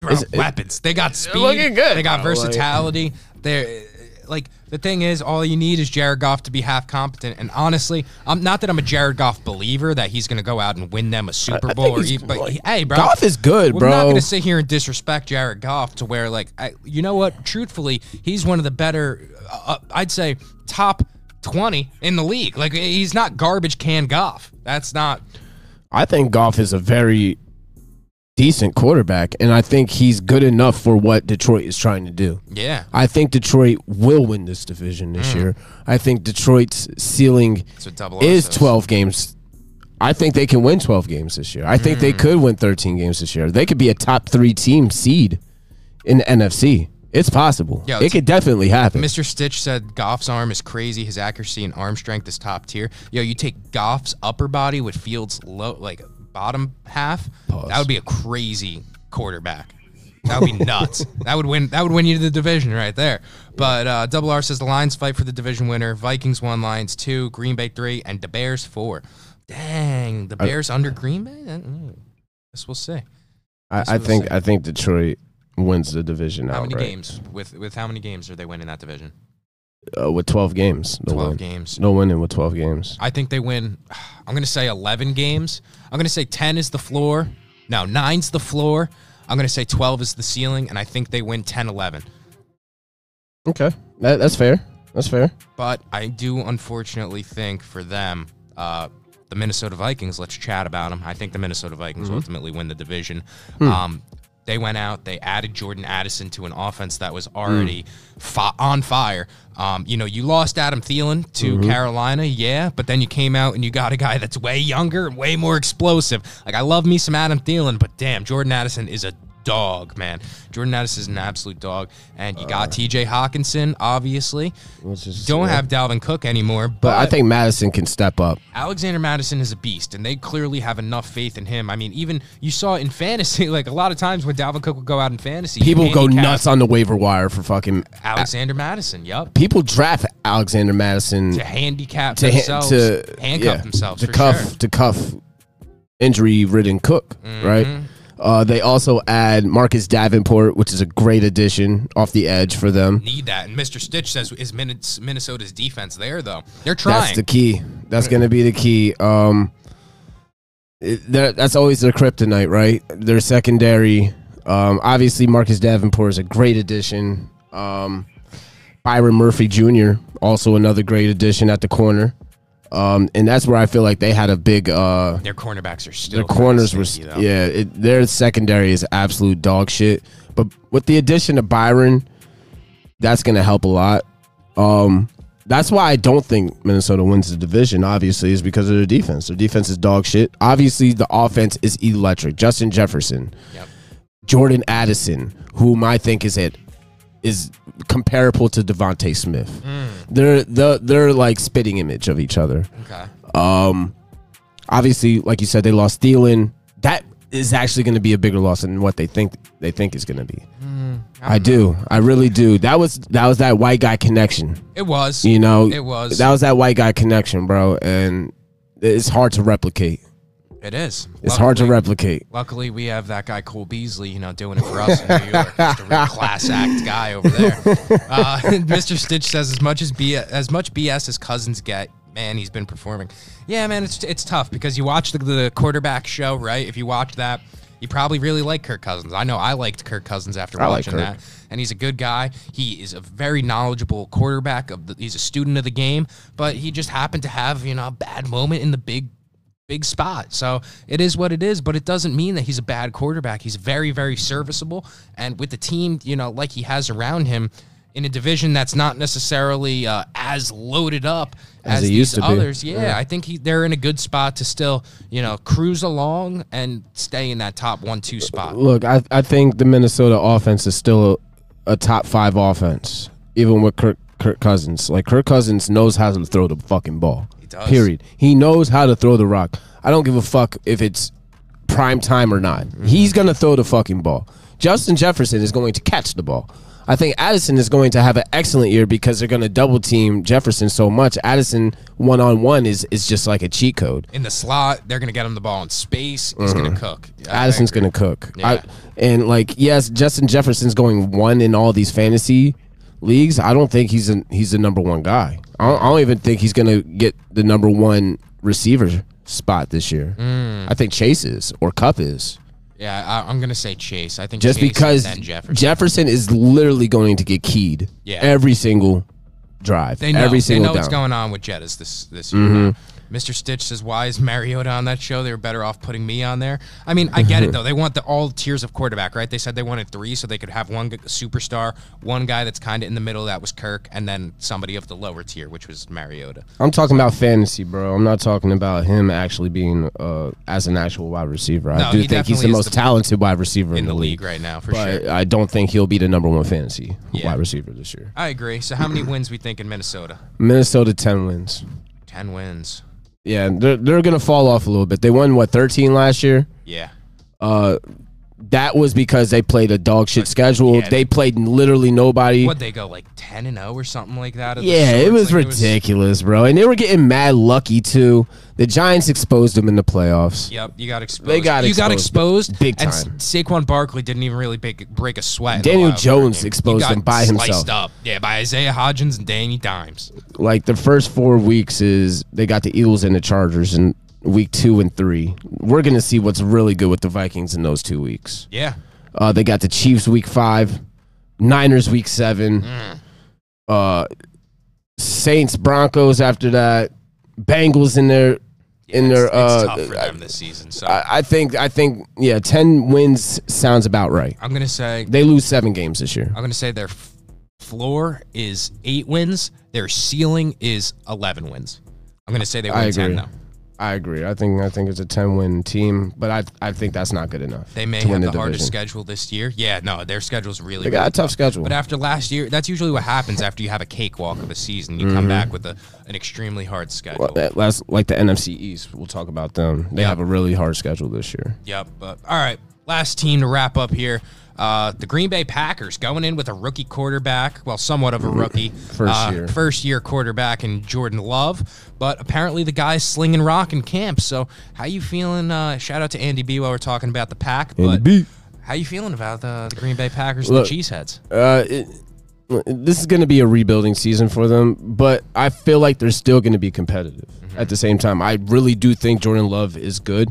Is weapons. They got speed. looking good, They got bro. Like- versatility. They're like the thing is, all you need is Jared Goff to be half competent. And honestly, I'm not that I'm a Jared Goff believer that he's going to go out and win them a Super Bowl or even. But like, hey, bro, Goff is good, We're bro. not going to sit here and disrespect Jared Goff to where, like, I, you know what? Truthfully, he's one of the better. Uh, I'd say top twenty in the league. Like, he's not garbage can Goff. That's not. I think Goff is a very decent quarterback, and I think he's good enough for what Detroit is trying to do. Yeah, I think Detroit will win this division this mm. year. I think Detroit's ceiling that's what double R is says. 12 games. I think they can win 12 games this year. I think they mm. could win 13 games this year. They could be a top three team seed in the NFC. It's possible. Yeah, it could definitely happen. Mr. Stitch said Goff's arm is crazy. His accuracy and arm strength is top tier. Yo, you take Goff's upper body with Fields' low, like bottom half. Pause. That would be a crazy quarterback. That would be nuts. that would win. That would win you the division right there. But uh, Double R says the Lions fight for the division winner. Vikings one, Lions two, Green Bay three, and the Bears four. Dang, the Bears under Green Bay. Mm, Guess we'll see. I, I think saying. I think Detroit wins the division How many games with with how many games are they winning that division? Uh, with 12 games. No Twelve win. games. No winning with 12 games. I think they win. I'm going to say 11 games. I'm going to say 10 is the floor. No, nine's the floor. I'm going to say 12 is the ceiling, and I think they win 10 11. Okay. That, that's fair. That's fair. But I do unfortunately think for them, uh, the Minnesota Vikings, let's chat about them. I think the Minnesota Vikings ultimately win the division. Um, they went out, they added Jordan Addison to an offense that was already fi- on fire. Um, you know, you lost Adam Thielen to Carolina, yeah, but then you came out and you got a guy that's way younger and way more explosive. Like, I love me some Adam Thielen, but damn, Jordan Addison is a dog, man. Jordan Addison is an absolute dog. And you got TJ Hockenson, obviously. Is- Don't yeah. have Dalvin Cook anymore, but, But I think Mattison can step up. Alexander Mattison is a beast, and they clearly have enough faith in him. I mean, even you saw in fantasy, like a lot of times when Dalvin Cook would go out in fantasy, People go nuts on the waiver wire for fucking. Alexander Mattison, Yep. People draft Alexander Mattison to handicap to themselves, to handcuff yeah, themselves to cuff sure. Mm-hmm. to cuff injury ridden Cook, right? Uh, they also add Marcus Davenport, which is a great addition off the edge for them. Need that, and Mr. Stitch says is Minnesota's defense there though? They're trying. That's the key. That's going to be the key. Um, that's always their kryptonite, right? Their secondary. Um, obviously, Marcus Davenport is a great addition. Um, Byron Murphy Jr. also another great addition at the corner. Um, and that's where I feel like they had a big. Uh, Their cornerbacks are still their corners were, stinky, yeah. It, their secondary is absolute dog shit. But with the addition of Byron, that's going to help a lot. Um, that's why I don't think Minnesota wins the division. Obviously, is because of their defense. Their defense is dog shit. Obviously, the offense is electric. Justin Jefferson, Yep. Jordan Addison, whom I think is it is comparable to DeVonta Smith. Mm. They're the they're like spitting image of each other. Okay. Um, obviously, like you said, they lost Thielen. That is actually going to be a bigger loss than what they think they think is going to be. I, do. I really do. That was that was that white guy connection. It was. You know, It was. that was that white guy connection, bro, and it's hard to replicate. It is. It's hard to replicate. Luckily, we have that guy Cole Beasley, you know, doing it for us in New York. Just a real class act guy over there. Uh, Mr. Stitch says as much as BS, as much BS as Cousins get, man, he's been performing. Yeah, man, it's it's tough because you watch the, the quarterback show, right? If you watch that, you probably really like Kirk Cousins. I know I liked Kirk Cousins after I like watching Kirk. that, and he's a good guy. He is a very knowledgeable quarterback. Of the, he's a student of the game, but he just happened to have you know a bad moment in the big big spot. So it is what it is, but it doesn't mean that he's a bad quarterback. He's very, very serviceable. And with the team, you know, like he has around him in a division that's not necessarily uh, as loaded up As as, these used to be. others, yeah, I think he, they're in a good spot to still, you know, cruise along and stay in that top one, two spot. Look, I I think the Minnesota offense is still a, a top five offense, even with Kirk Kirk Cousins. Like Kirk Cousins knows how to throw the fucking ball. He does. Period. He knows how to throw the rock. I don't give a fuck if it's prime time or not. Mm-hmm. He's gonna throw the fucking ball. Justin Jefferson is going to catch the ball. I think Addison is going to have an excellent year because they're going to double team Jefferson so much. Addison one on one is is just like a cheat code. In the slot, they're gonna get him the ball in space. He's gonna cook. I Mm-hmm. Addison's going to cook. Yeah. I, and like yes, Justin Jefferson's going one in all these fantasy leagues. I don't think he's a, he's the number one guy. I don't, I don't even think he's going to get the number one receiver spot this year. Mm. I think Chase is or Kupp is. Yeah, I, I'm gonna say Chase. I think Just Chase because Jefferson. Jefferson. is literally going to get keyed Yeah. every single drive, They know, every they know down. what's going on with Jettas this this year. Mm-hmm. Mr. Stitch says, "Why is Mariota on that show? They were better off putting me on there." I mean, I get it though. They want the all tiers of quarterback, right? They said they wanted three, so they could have one superstar, one guy that's kind of in the middle, that was Kirk, and then somebody of the lower tier, which was Mariota. I'm talking about fantasy, bro. I'm not talking about him actually being uh, as an actual wide receiver. I No, do he think he's the most the- talented wide receiver in, In the league right now, for But sure. I don't think he'll be the number one fantasy Yeah. wide receiver this year. I agree. So, how many wins we think in Minnesota? Minnesota ten wins. Ten wins. Yeah, they're they're gonna fall off a little bit. They won what 13 last year. Yeah. Uh, that was because they played a dog shit schedule. yeah. they played literally nobody. What they go like ten and zero or something like that? Yeah, it was Like, ridiculous, bro. And they were getting mad lucky too. The Giants exposed them in the playoffs. Yep, you got exposed. They got you got exposed exposed big And time. S- Saquon Barkley didn't even really break, break a sweat. Daniel Jones exposed him by himself. up. Yeah, by Isaiah Hodgins and Danny Dimes. Like the first four weeks is they got the Eagles and the Chargers in week two and three. We're gonna see what's really good with the Vikings in those two weeks. Yeah, Uh, they got the Chiefs week five, Niners week seven, Mm. uh, Saints Broncos after that, Bengals in there. in their it's uh, tough for them this season. So I, I think I think yeah, ten wins sounds about right. I'm gonna say They lose seven games this year. I'm gonna say their floor is eight wins. Their ceiling is eleven wins. I'm gonna say they win ten though. I agree. I think I think it's a ten win team, but I I think that's not good enough. They may have the, hardest division. schedule this year. Yeah, no, their schedule's really They got really a tough schedule. But after last year, that's usually what happens after you have a cakewalk of a season. You come back with a, an extremely hard schedule. Mm-hmm. Well, that- that's like the NFC East. We'll talk about them. They Yeah. have a really hard schedule this year. Yep. But all right, last team to wrap up here. Uh, the Green Bay Packers going in with a rookie quarterback, well, somewhat of a rookie, First uh, year. first year quarterback in Jordan Love, but apparently the guy's slinging rock in camp. So, how you feeling? Uh, shout out to Andy B while we're talking about the pack. but B. how you feeling about the, the Green Bay Packers Look, and the Cheeseheads? Uh, it, this is going to be a rebuilding season for them, but I feel like they're still going to be competitive. Mm-hmm. At the same time, I really do think Jordan Love is good.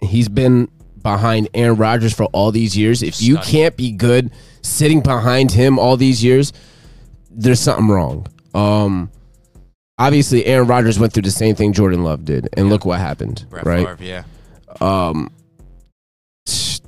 He's been behind Aaron Rodgers for all these years. If you Stunning. can't be good sitting behind him all these years, there's something wrong. Um, obviously, Aaron Rodgers went through the same thing Jordan Love did, and look what happened. Brett right? Favre, yeah. Um,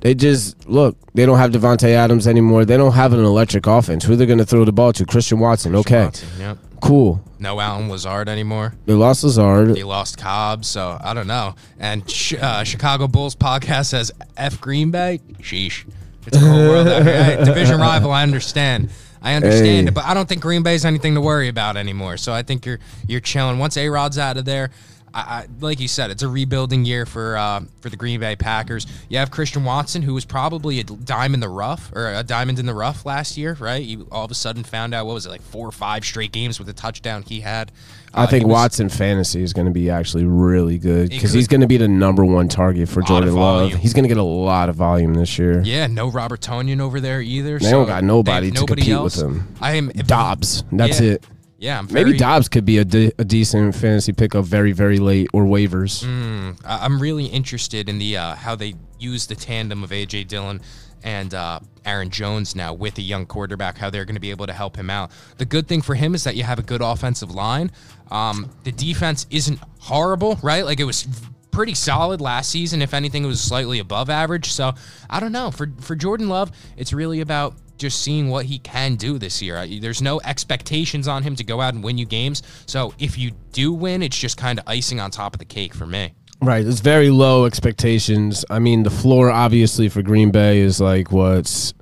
they just look. They don't have Davante Adams anymore. They don't have an electric offense. Who they're going to throw the ball to? Christian Watson. Okay, Watson, yep. cool. No Allen Lazard anymore. They lost Lazard. They lost Cobb, so I don't know. And sh- uh, Chicago Bulls podcast says F Green Bay. Sheesh, it's a cold world out here. Division rival, I understand. I understand Hey. it, but I don't think Green Bay's anything to worry about anymore. So I think you're you're chilling. Once A Rod's out of there, I, I, like you said, it's a rebuilding year for uh, for the Green Bay Packers. You have Christian Watson, who was probably a dime in the rough or a diamond in the rough last year, right? You all of a sudden found out what was it like four or five straight games with a touchdown he had. I Uh, think was- Watson fantasy is going to be actually really good because he's going to be the number one target for Jordan Love. He's going to get a lot of volume this year. Yeah, no Robert Tonyan over there either. They so don't got nobody they- to compete else. with him. I am Doubs. That's Yeah. it. Yeah, I'm Maybe Doubs could be a, de- a decent fantasy pickup very, very late or waivers. Mm, I'm really interested in the uh, how they use the tandem of AJ Dillon and uh, Aaron Jones now with a young quarterback. How they're going to be able to help him out. The good thing for him is that you have a good offensive line. Um, the defense isn't horrible, right? Like it was pretty solid last season. If anything, it was slightly above average. So I don't know. For for Jordan Love, it's really about just seeing what he can do this year. There's no expectations on him to go out and win you games. So if you do win, it's just kind of icing on top of the cake for me. Right. It's very low expectations. I mean, the floor obviously for Green Bay is like what's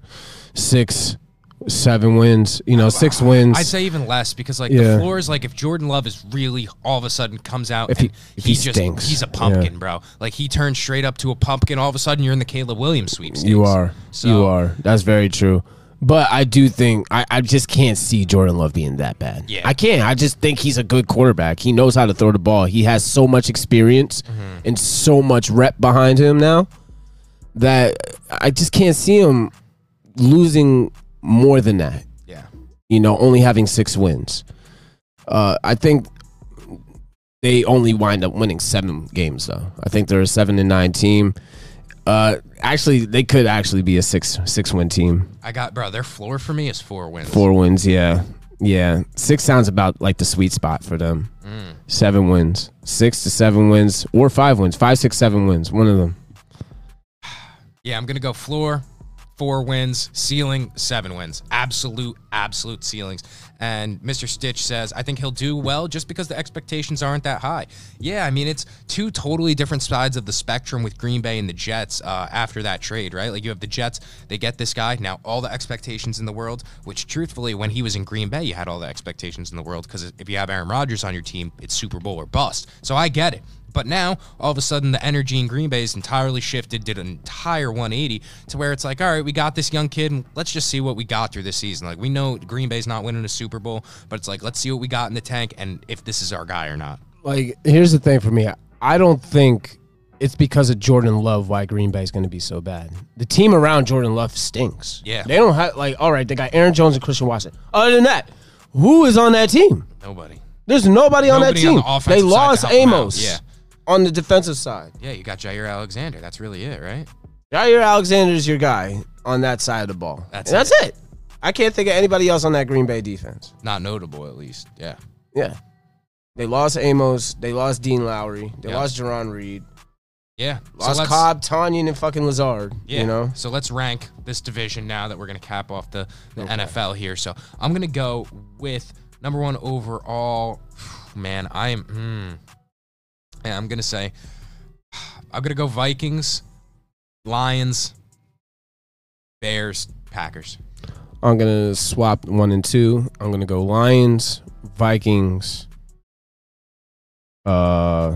six seven wins. You know, six wins. I'd say even less because like Yeah. the floor is like if Jordan Love is really all of a sudden comes out If and he- if he just stinks. he's a pumpkin, bro. Like he turns straight up to a pumpkin. All of a sudden you're in the Caleb Williams sweepstakes. You are. So, you are. That's very true. But I do think I, I just can't see Jordan Love being that bad. Yeah. I can't. I just think he's a good quarterback. He knows how to throw the ball. He has so much experience Mm-hmm. and so much rep behind him now that I just can't see him losing more than that. Yeah. You know, only having six wins. Uh, I think they only wind up winning seven games though. I think they're a seven and nine team. Uh, actually, they could actually be a six six win team. I got bro. Their floor for me is four wins. Four wins, yeah, yeah. Six sounds about like the sweet spot for them. Seven wins, six to seven wins, or five wins, five, six, seven wins. One of them. Yeah, I'm gonna go floor, four wins, ceiling, seven wins. Absolute, absolute ceilings. And Mr. Stitch says, I think he'll do well just because the expectations aren't that high. Yeah, I mean, it's two totally different sides of the spectrum with Green Bay and the Jets uh, after that trade, right? Like you have the Jets, they get this guy. Now, all the expectations in the world, which truthfully, when he was in Green Bay, you had all the expectations in the world because if you have Aaron Rodgers on your team, it's Super Bowl or bust. So I get it. But now, all of a sudden, the energy in Green Bay is entirely shifted, did an entire 180 to where it's like, all right, we got this young kid, and let's just see what we got through this season. Like, we know Green Bay's not winning a Super Bowl, but it's like, let's see what we got in the tank and if this is our guy or not. Like, here's the thing for me. I don't think it's because of Jordan Love why Green Bay is going to be so bad. The team around Jordan Love stinks. Yeah. they don't have like. All right, they got Aaron Jones and Christian Watson. Other than that, who is on that team? Nobody. There's nobody, on that Nobody on team. the they lost help them out. Amos. Yeah. On the defensive side, Yeah, you got Jaire Alexander. That's really it, right? Jaire Alexander's your guy on that side of the ball. That's And that's it. I can't think of anybody else on that Green Bay defense. Not notable, at least. Yeah. Yeah. They lost Amos. They lost Dean Lowry. They Yeah. lost Jarran Reed. Yeah. Lost let's- Cobb, Tonyan, and fucking Lazard. Yeah. You know? So let's rank this division now that we're going to cap off the, the NFL here. So I'm going to go with number one overall. Man, I am. Hmm. I'm going to say I'm going to go Vikings, Lions, Bears, Packers. I'm gonna swap one and two. I'm gonna go Lions, Vikings, uh,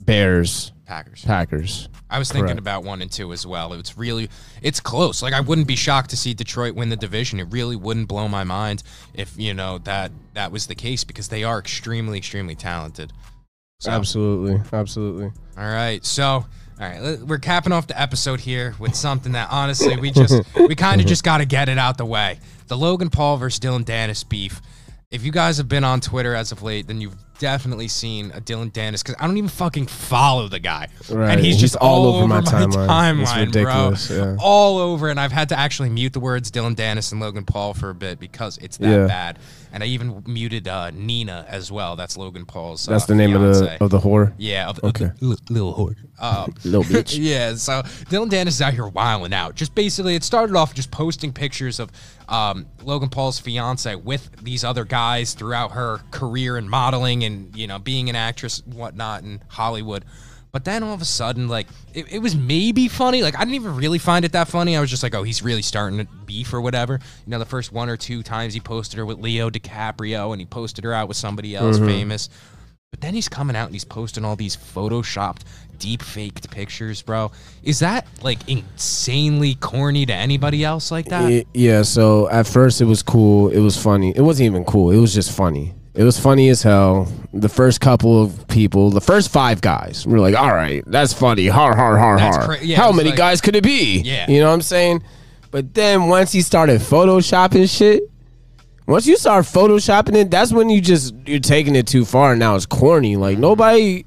Bears, Packers. Packers. I was thinking Correct. about one and two as well. It's really, it's close. Like I wouldn't be shocked to see Detroit win the division. It really wouldn't blow my mind if you know that that was the case because they are extremely, extremely talented. So, Absolutely, absolutely. all right, so all right, we're capping off the episode here with something that honestly we just we kind of just got to get it out the way. The Logan Paul versus Dillon Danis beef. If you guys have been on Twitter as of late, then you've definitely seen a Dillon Danis because I don't even fucking follow the guy, Right. and he's He's just all all, over my timeline. It's timeline, ridiculous, bro. yeah. All over, and I've had to actually mute the words Dillon Danis and Logan Paul for a bit because it's that Yeah. bad. And I even muted uh, Nina as well. That's Logan Paul's. That's uh, the name of the of the whore. Yeah, of, Okay. of the li- little whore. Um, Little bitch. yeah, so Dillon Danis is out here wilding out. Just basically, it started off just posting pictures of um, Logan Paul's fiance with these other guys throughout her career in modeling and you know being an actress and whatnot in Hollywood. But then all of a sudden, like it, it was maybe funny. Like I didn't even really find it that funny. I was just like, oh, he's really starting to beef or whatever. You know, the first one or two times he posted her with Leo DiCaprio and he posted her out with somebody else mm-hmm. famous. But then he's coming out and he's posting all these photoshopped, deep faked pictures, bro. Is that like insanely corny to anybody else like that? Y- yeah. So at first it was cool. It was funny. It wasn't even cool. It was just funny. It was funny as hell. The first couple of people, the first five guys, we were like, "All right, that's funny." Har har har That's har. cra- yeah, it How was many like- guys could it be? Yeah. You know what I'm saying? But then once he started photoshopping shit, once you start photoshopping it, that's when you just you're taking it too far. And now it's corny. Like mm-hmm. nobody,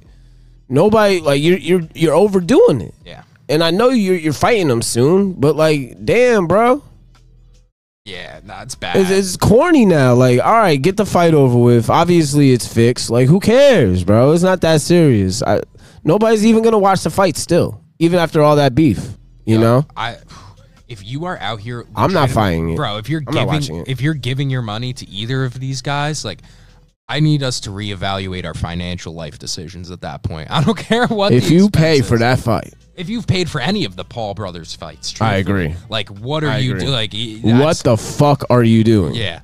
nobody, like you're you're you're overdoing it. Yeah. And I know you're you're fighting them soon, but like, damn, bro. Yeah, nah, it's bad. It's, it's corny now. Like, all right, get the fight over with. Obviously, it's fixed. Like, who cares, bro? It's not that serious. I, nobody's even gonna watch the fight still, even after all that beef. You know? I if you are out here I'm not fighting it. Bro, if you're I'm not watching giving it. if you're giving your money to either of these guys, like I need us to reevaluate our financial life decisions at that point. I don't care what. If you pay for that fight, if you've paid for any of the Paul brothers fights, I agree. Like, what are I you doing? Like, what the fuck are you doing? Yeah.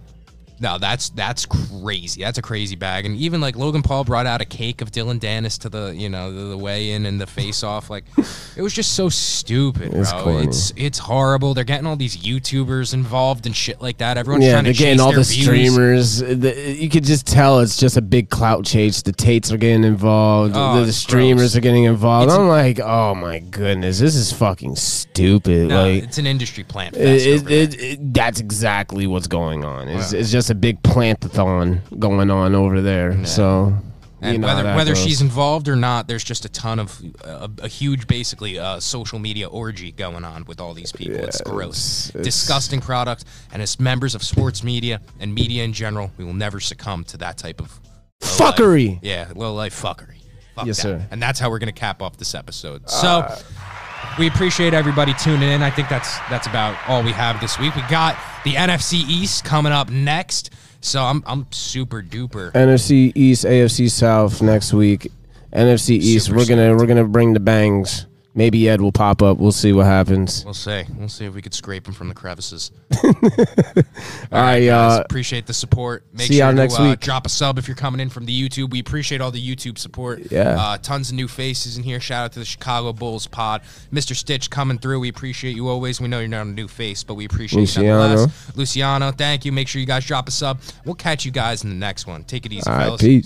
No, that's that's crazy. That's a crazy bag. And even like Logan Paul brought out a cake of Dillon Danis to the you know the, the weigh in and the face off. Like it was just so stupid, bro. It's corny. It's it's horrible. They're getting all these YouTubers involved and shit like that. Everyone's Yeah, trying to getting all the views. streamers. The- you could just tell it's just a big clout chase. The Tates are getting involved. Oh, the, the streamers gross. are getting involved. It's- I'm like, oh my goodness, this is fucking stupid. No, like, it's an industry plant. It, it, it, that's exactly what's going on. It's, it's just a big plantathon going on over there. So, And you know whether whether goes. she's involved or not, there's just a ton of a, a huge, basically, uh, social media orgy going on with all these people. it's gross, it's- it's- disgusting product. And as members of sports media and media in general, we will never succumb to that type of Fuckery. Yeah, low life fuckery. Fuck Yes, that. sir. Uh, And that's how we're gonna cap off this episode. So. We appreciate everybody tuning in. I think that's that's about all we have this week. We got the NFC East coming up next, so I'm I'm super duper NFC East, AFC South next week. NFC East, Super we're gonna we're gonna bring the bangs. Maybe Ed will pop up. We'll see what happens. We'll see. We'll see if we could scrape him from the crevices. All right, guys, uh, appreciate the support. Make see sure y'all to next uh, week. drop a sub if you're coming in from the YouTube. We appreciate all the YouTube support. Yeah. Uh, tons of new faces in here. Shout out to the Chicago Bulls pod. Mr. Stitch coming through. We appreciate you always. We know you're not a new face, but we appreciate you Luciano. nonetheless. Luciano, thank you. Make sure you guys drop a sub. We'll catch you guys in the next one. Take it easy, All right, fellas. peace.